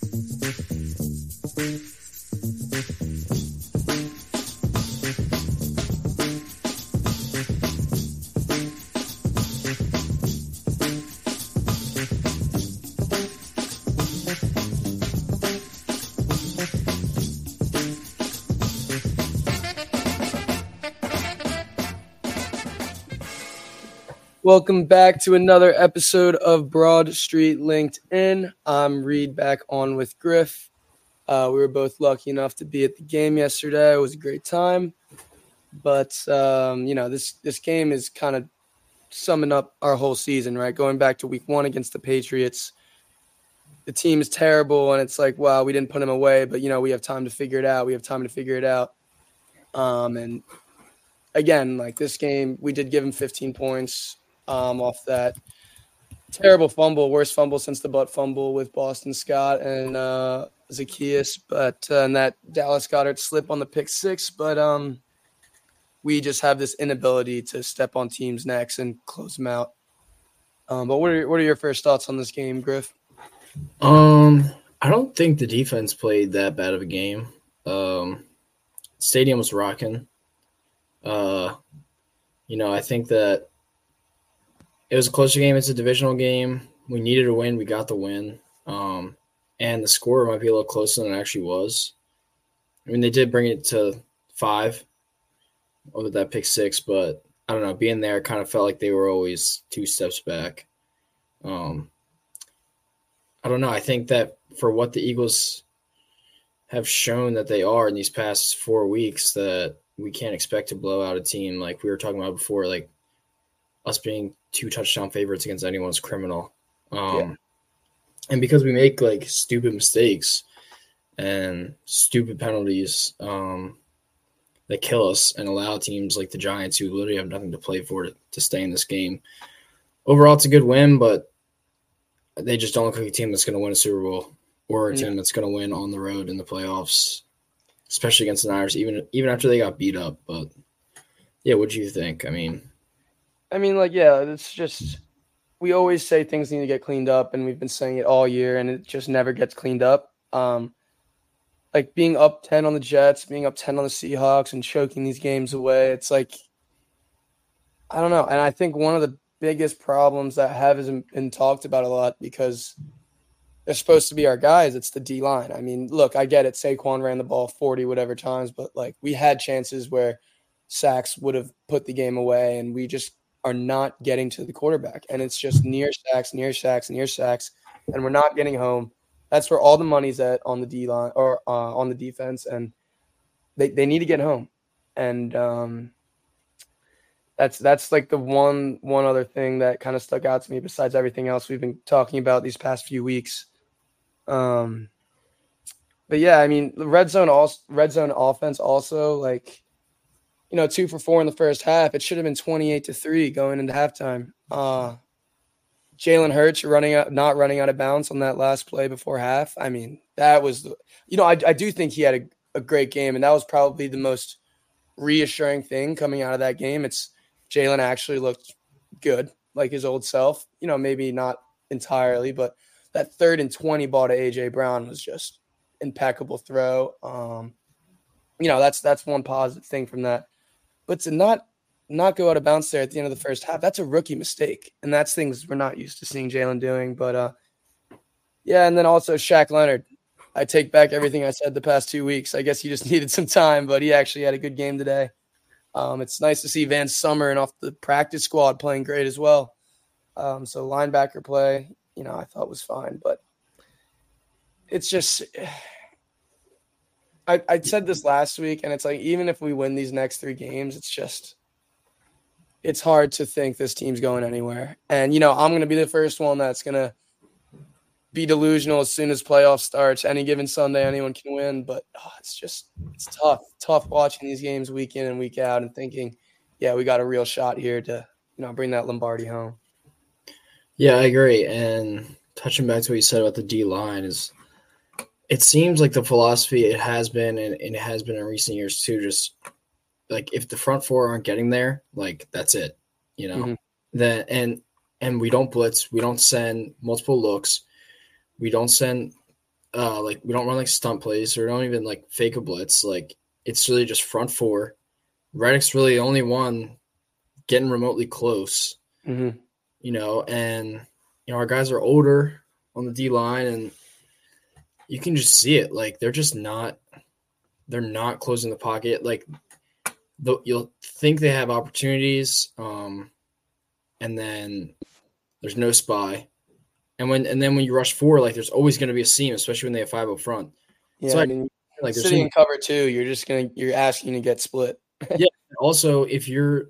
Thank you. Welcome back to another episode of Broad Street Linc'd-In. I'm Reed back on with Griff. Uh, we were both lucky enough to be at the game yesterday. It was a great time, but um, you know this this game is kind of summing up our whole season, right? Going back to Week One against the Patriots, the team is terrible, and it's like, wow, we didn't put him away, but you know we have time to figure it out. We have time to figure it out. Um, and again, like this game, we did give him 15 points um, off that terrible fumble, worst fumble since the butt fumble with Boston Scott and uh, Zaccheaus, but uh, and that Dallas Goedert slip on the pick six. But um, we just have this inability to step on teams' necks and close them out. Um, but what are what are your first thoughts on this game, Griff? Um, I don't think the defense played that bad of a game. Um, stadium was rocking. Uh, you know, I think that it was a closer game. It's a divisional game. We needed a win. We got the win. Um, and the score might be a little closer than it actually was. I mean, they did bring it to five with that pick six, but I don't know. Being there kind of felt like they were always two steps back. Um, I don't know. I think that for what the Eagles have shown that they are in these past four weeks, that we can't expect to blow out a team like we were talking about before. Like us being two touchdown favorites against anyone's criminal. Um, yeah. And because we make like stupid mistakes and stupid penalties um, that kill us and allow teams like the Giants, who literally have nothing to play for, to, to stay in this game. Overall, it's a good win, but they just don't look like a team that's going to win a Super Bowl or a team that's going to win on the road in the playoffs, especially against the Niners, even even after they got beat up. But yeah, what do you think? I mean, I mean, like, yeah, it's just we always say things need to get cleaned up, and we've been saying it all year, and it just never gets cleaned up. Um, like being up ten on the Jets, being up ten on the Seahawks, and choking these games away. It's like I don't know, and I think one of the biggest problems that have isn't been talked about a lot because they're supposed to be our guys. It's the D line. I mean, look, I get it. Saquon ran the ball forty whatever times, but like we had chances where sacks would have put the game away, and we just are not getting to the quarterback. And it's just near sacks, near sacks, near sacks, and we're not getting home. That's where all the money's at on the D line or uh, on the defense, and they, they need to get home. And um, that's that's like the one one other thing that kind of stuck out to me besides everything else we've been talking about these past few weeks. Um, but yeah, I mean, red zone red zone offense also like you know, two for four in the first half. It should have been 28 to three going into halftime. Uh, Jalen Hurts running out, not running out of bounds on that last play before half. I mean, that was, the, you know, I, I do think he had a, a great game, and that was probably the most reassuring thing coming out of that game. It's Jalen actually looked good, like his old self. You know, maybe not entirely, but that third and 20 ball to AJ Brown was just impeccable throw. Um, you know, that's that's one positive thing from that. But to not not go out of bounds there at the end of the first half, that's a rookie mistake. And that's things we're not used to seeing Jalen doing. But uh yeah, and then also Shaq Leonard. I take back everything I said the past two weeks. I guess he just needed some time, but he actually had a good game today. Um, it's nice to see VanSumeren off the practice squad playing great as well. Um, so linebacker play, you know, I thought was fine, but it's just I, I said this last week, and it's like even if we win these next three games, it's just it's hard to think this team's going anywhere. And you know, I'm gonna be the first one that's gonna be delusional as soon as playoff starts. Any given Sunday, anyone can win, but oh, it's just it's tough, tough watching these games week in and week out and thinking, yeah, we got a real shot here to you know bring that Lombardi home. Yeah, I agree. And touching back to what you said about the D line is, it seems like the philosophy it has been and, and it has been in recent years too. Just like if the front four aren't getting there, like that's it, you know. Mm-hmm. Then and and we don't blitz, we don't send multiple looks we don't send uh like we don't run like stunt plays or don't even like fake a blitz. Like it's really just front four. Reddick's really the only one getting remotely close. Mm-hmm. You know, and you know our guys are older on the D line, and you can just see it. Like they're just not, they're not closing the pocket. Like the, you'll think they have opportunities, um, and then there's no spy. And when and then when you rush four, like there's always going to be a seam, especially when they have five up front. Yeah, so I mean, like sitting in cover two, you're just gonna you're asking to get split. yeah. Also, if you're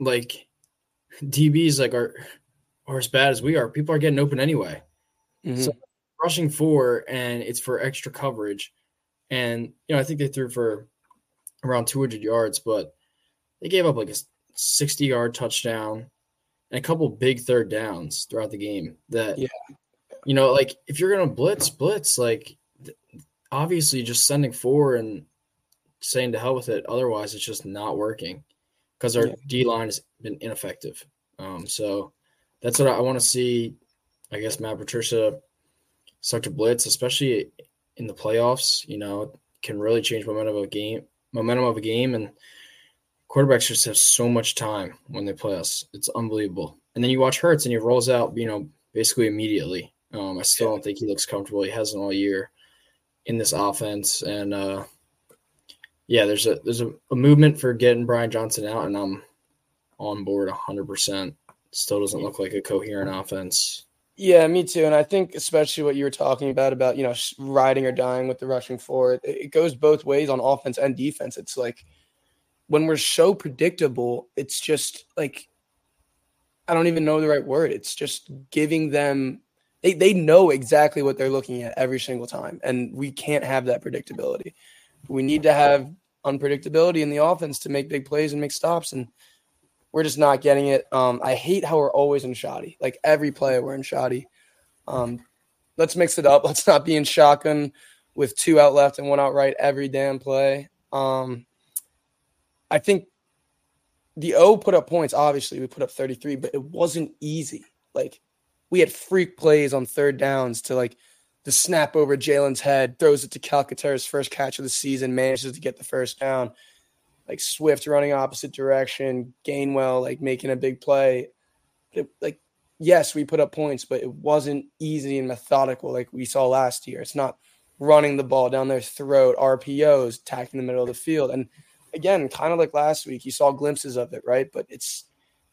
like DBs, like are are as bad as we are, people are getting open anyway. Mm-hmm. So rushing four, and it's for extra coverage. And you know, I think they threw for around 200 yards, but they gave up like a 60 yard touchdown and a couple big third downs throughout the game that yeah. you know like if you're gonna blitz blitz like obviously just sending four and saying to hell with it otherwise it's just not working because our yeah. d line has been ineffective um so that's what i want to see i guess matt patricia start to blitz especially in the playoffs you know can really change momentum of a game momentum of a game and quarterbacks just have so much time when they play us. It's unbelievable. And then you watch Hurts and he rolls out, you know, basically immediately. Um, I still don't think he looks comfortable. He hasn't all year in this offense. And uh, yeah, there's a there's a, a, movement for getting Brian Johnson out, and I'm on board 100%. Still doesn't look like a coherent offense. Yeah, me too. And I think especially what you were talking about about you know riding or dying with the rushing forward, it goes both ways on offense and defense. It's like when we're so predictable, it's just like I don't even know the right word. It's just giving them they, they know exactly what they're looking at every single time. And we can't have that predictability. We need to have unpredictability in the offense to make big plays and make stops. And we're just not getting it. Um, I hate how we're always in shoddy. Like every play we're in shoddy. Um, let's mix it up. Let's not be in shotgun with two out left and one out right every damn play. Um, I think the O put up points. Obviously, we put up 33, but it wasn't easy. Like we had freak plays on third downs to like the snap over Jalen's head, throws it to Calcaterra's first catch of the season, manages to get the first down. Like Swift running opposite direction, Gainwell like making a big play. It, like yes, we put up points, but it wasn't easy and methodical like we saw last year. It's not running the ball down their throat, RPOs, attacking the middle of the field, and again, kind of like last week, you saw glimpses of it, right? But it's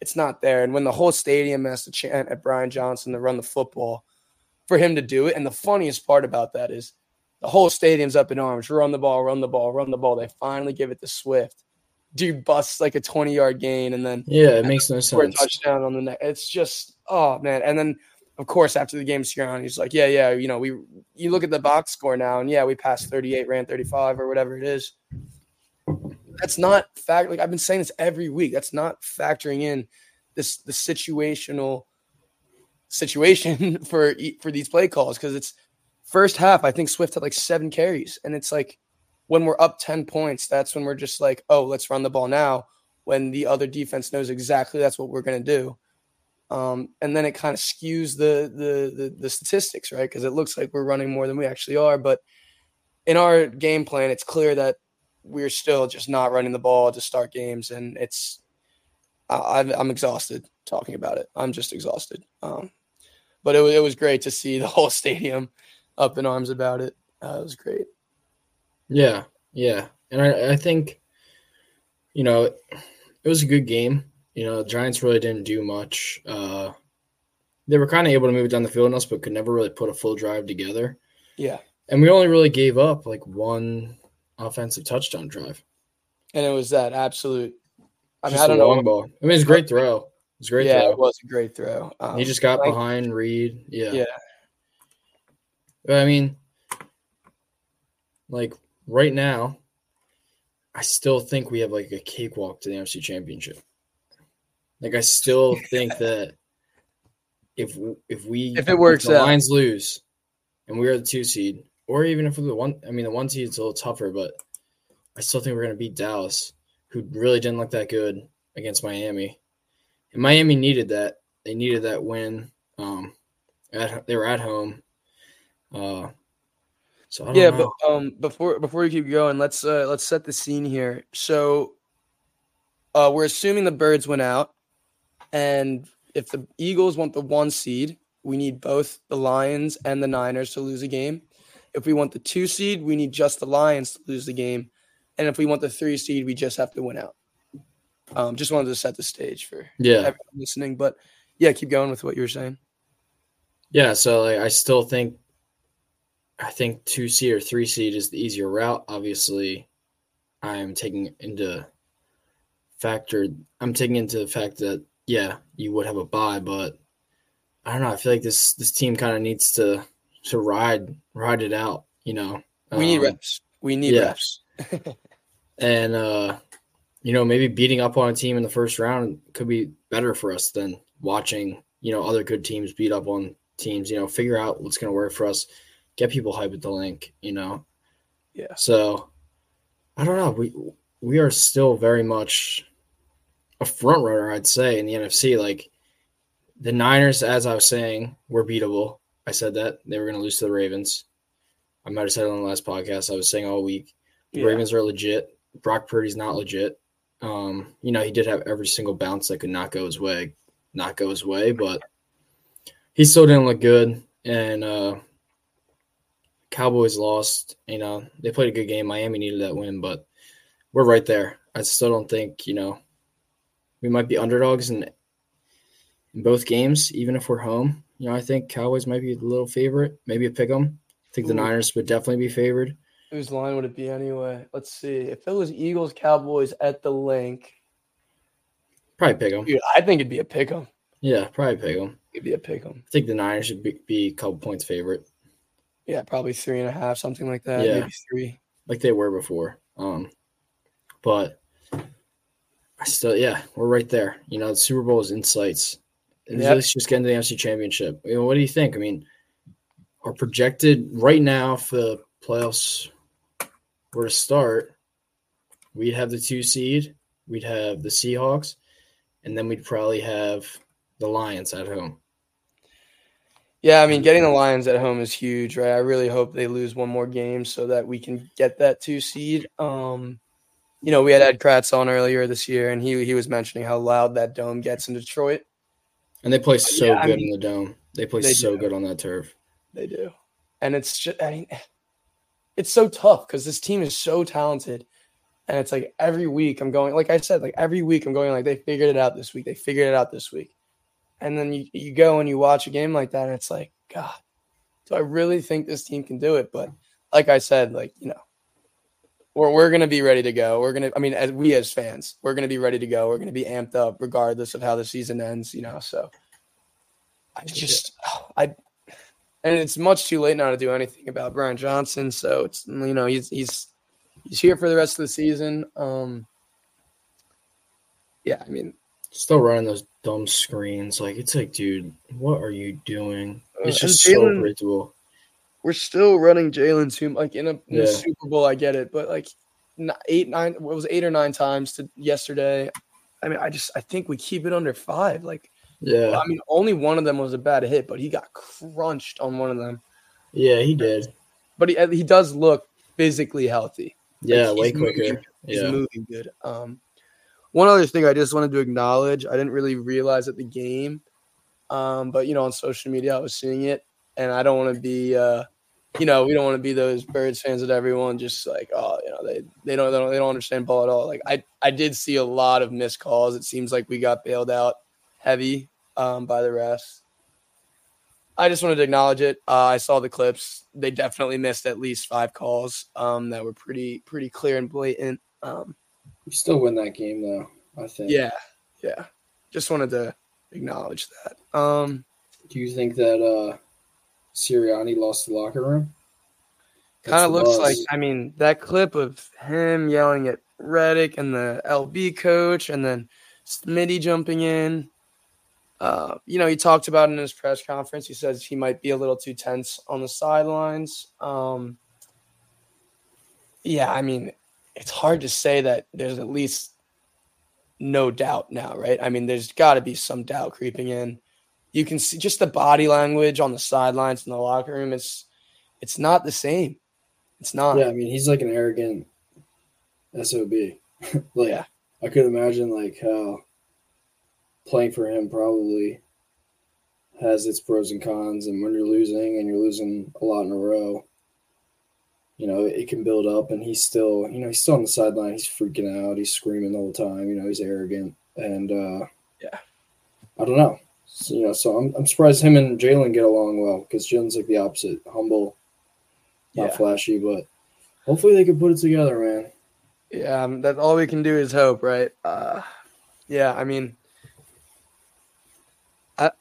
it's not there. And when the whole stadium has to chant at Brian Johnson to run the football, for him to do it, and the funniest part about that is the whole stadium's up in arms. Run the ball, run the ball, run the ball. They finally give it to Swift. Dude busts like a 20 yard gain and then yeah, it makes no sense. touchdown on the neck. It's just oh man. And then of course after the game's gone, he's like, Yeah, yeah, you know, we you look at the box score now and yeah, we passed 38, ran 35 or whatever it is that's not fact. Like I've been saying this every week. That's not factoring in this the situational situation for for these play calls because it's first half. I think Swift had like seven carries, and it's like when we're up ten points, that's when we're just like, oh, let's run the ball now. When the other defense knows exactly that's what we're gonna do. Um, and then it kind of skews the, the the the statistics, right? Because it looks like we're running more than we actually are. But in our game plan, it's clear that we're still just not running the ball to start games, and it's I, am exhausted talking about it. I'm just exhausted. Um, but it, it was great to see the whole stadium up in arms about it. Uh, it was great. Yeah, yeah, and I, I think you know it was a good game. You know, the Giants really didn't do much. Uh, they were kind of able to move it down the field on us, but could never really put a full drive together. Yeah, and we only really gave up like one offensive touchdown drive. And it was that absolute. I mean, I don't know. Long ball. I mean, it's a great throw. It's great. Yeah, throw. it was a great throw. Um, he just got like, behind Reed. Yeah. Yeah. But I mean, like right now, I still think we have like a cakewalk to the NFC Championship. Like I still think that if if we If it works the out. Lions lose and we're the two seed, or even if we're the one, I mean the one seed is a little tougher, but I still think we're gonna beat Dallas, who really didn't look that good against Miami, and Miami needed that. They needed that win. Um, at they were at home. Uh, so I don't Yeah, know. but um, before before we keep going, let's uh, let's set the scene here. So, uh, we're assuming the birds went out, and if the Eagles want the one seed, we need both the Lions and the Niners to lose a game. If we want the two seed, we need just the Lions to lose the game, and if we want the three seed, we just have to win out. Um, just wanted to set the stage for yeah, everyone listening, but yeah, keep going with what you were saying. Yeah, so like, I still think, I think two seed or three seed is the easier route. Obviously, I am taking into factor. I'm taking into the fact that yeah, you would have a buy, but I don't know. I feel like this this team kind of needs to to ride ride it out. You know, We need Um, reps. We need yeah. reps. and uh, you know maybe beating up on a team in the first round could be better for us than watching you know other good teams beat up on teams. You know, figure out what's going to work for us, get people hype at the Linc. You know, Yeah. So I don't know. We we are still very much a front runner, I'd say, in the NFC. Like the Niners, as I was saying, were beatable. I said that they were going to lose to the Ravens. I might have said it on the last podcast. I was saying all week. The Yeah. Ravens are legit. Brock Purdy's not legit. Um, you know, he did have every single bounce that could not go his way, not go his way, but he still didn't look good. And uh Cowboys lost. You know, they played a good game. Miami needed that win, but we're right there. I still don't think, you know, we might be underdogs in in both games, even if we're home. You know, I think Cowboys might be a little favorite, maybe a pick 'em. I think the Ooh. Niners would definitely be favored. Whose line would it be anyway? Let's see. If it was Eagles Cowboys at the Linc, Probably pick 'em. dude, I think it'd be a pick 'em. Yeah, probably pick 'em. It'd be a pick 'em. I think the Niners should be, be a couple points favorite, Yeah, probably three and a half, something like that. Yeah. Maybe three. like they were before. Um, but I still, yeah, we're right there. You know, the Super Bowl is in sights. Yep. Let's just get into the NFC Championship. You know, what do you think? I mean, are projected right now for the playoffs were to start, we'd have the two seed, we'd have the Seahawks, and then we'd probably have the Lions at home. Yeah, I mean, getting the Lions at home is huge, right? I really hope they lose one more game so that we can get that two seed. Um, you know, we had Ed Kratz on earlier this year, and he he was mentioning how loud that dome gets in Detroit. And they play so Yeah, I good mean, in the dome. They play they so do. good on that turf. They do, and it's just I mean, it's so tough because this team is so talented, and it's like every week I'm going like I said like every week I'm going like they figured it out this week they figured it out this week, and then you you go and you watch a game like that and it's like God, do I really think this team can do it? But like I said, like you know, we're we're gonna be ready to go. We're gonna I mean as we as fans we're gonna be ready to go. We're gonna be amped up regardless of how the season ends. You know, so I just I and it's much too late now to do anything about Brian Johnson. So it's you know he's he's he's here for the rest of the season. Um, yeah, I mean, Still running those dumb screens. Like it's like, dude, what are you doing? It's Uh, just so Jalen- predictable. we're still running Jalen too like in a, in Yeah. a Super Bowl. I get it, but like eight nine what was eight or nine times to yesterday. I mean, I just I think we keep it under five. Like, Yeah, I mean, only one of them was a bad hit, but he got crunched on one of them. yeah, he did. But he he does look physically healthy. Yeah, Like, way he's moving quicker. He's moving good. Um, one other thing I just wanted to acknowledge, I didn't really realize at the game, um, but you know, on social media I was seeing it, and I don't want to be, uh, you know, we don't want to be those Birds fans that everyone just like, oh, you know, they they don't they don't, they don't understand ball at all. Like I I did see a lot of missed calls. It seems like we got bailed out heavy um, by the refs. I just wanted to acknowledge it. Uh, I saw the clips. They definitely missed at least five calls um, that were pretty pretty clear and blatant. Um, we still win that game though. I think. yeah, yeah. Just wanted to acknowledge that. Um, Do you think that uh Sirianni lost the locker room. Kind of looks like I mean that clip of him yelling at Reddick and the LB coach, and then Smitty jumping in. Uh, you know, he talked about in his press conference. He says he might be a little too tense on the sidelines. Um, yeah, I mean, it's hard to say that there's at least no doubt now, right? I mean, there's got to be some doubt creeping in. You can see just the body language on the sidelines in the locker room. It's it's not the same. It's not. Yeah, I mean, he's like an arrogant sob. like, yeah. I could imagine like how playing for him probably has its pros and cons. And when you're losing and you're losing a lot in a row, you know, it can build up. And he's still, you know, he's still on the sideline. He's freaking out. He's screaming the whole time. You know, he's arrogant. And uh, yeah, I don't know. So, you know, so I'm, I'm surprised him and Jalen get along well because Jalen's like the opposite, humble, not yeah. flashy, but hopefully they can put it together, man. Yeah, um, that's all we can do is hope, right? Uh, yeah, I mean, I,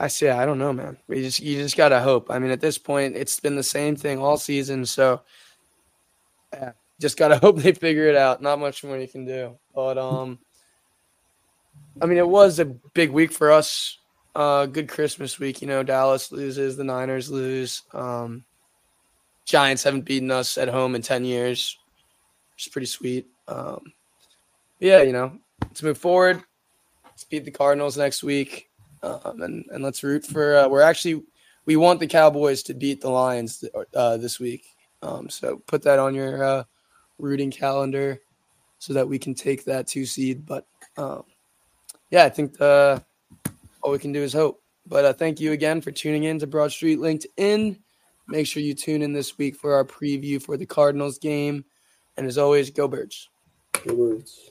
I say I don't know, man. We just you just gotta hope. I mean, at this point, it's been the same thing all season, so yeah, just gotta hope they figure it out. Not much more you can do, but um, I mean, it was a big week for us. Uh, good Christmas week, you know. Dallas loses, the Niners lose. Um, Giants haven't beaten us at home in ten years, It's pretty sweet. Um, yeah, you know, let's move forward. Let's beat the Cardinals next week um, and and let's root for. Uh, we're actually we want the Cowboys to beat the Lions uh, this week. Um, so put that on your uh, rooting calendar so that we can take that two seed. But um, yeah, I think the, all we can do is hope. But uh, thank you again for tuning in to Broad Street Linc'd-In. Make sure you tune in this week for our preview for the Cardinals game. And as always, go Birds. Go Birds.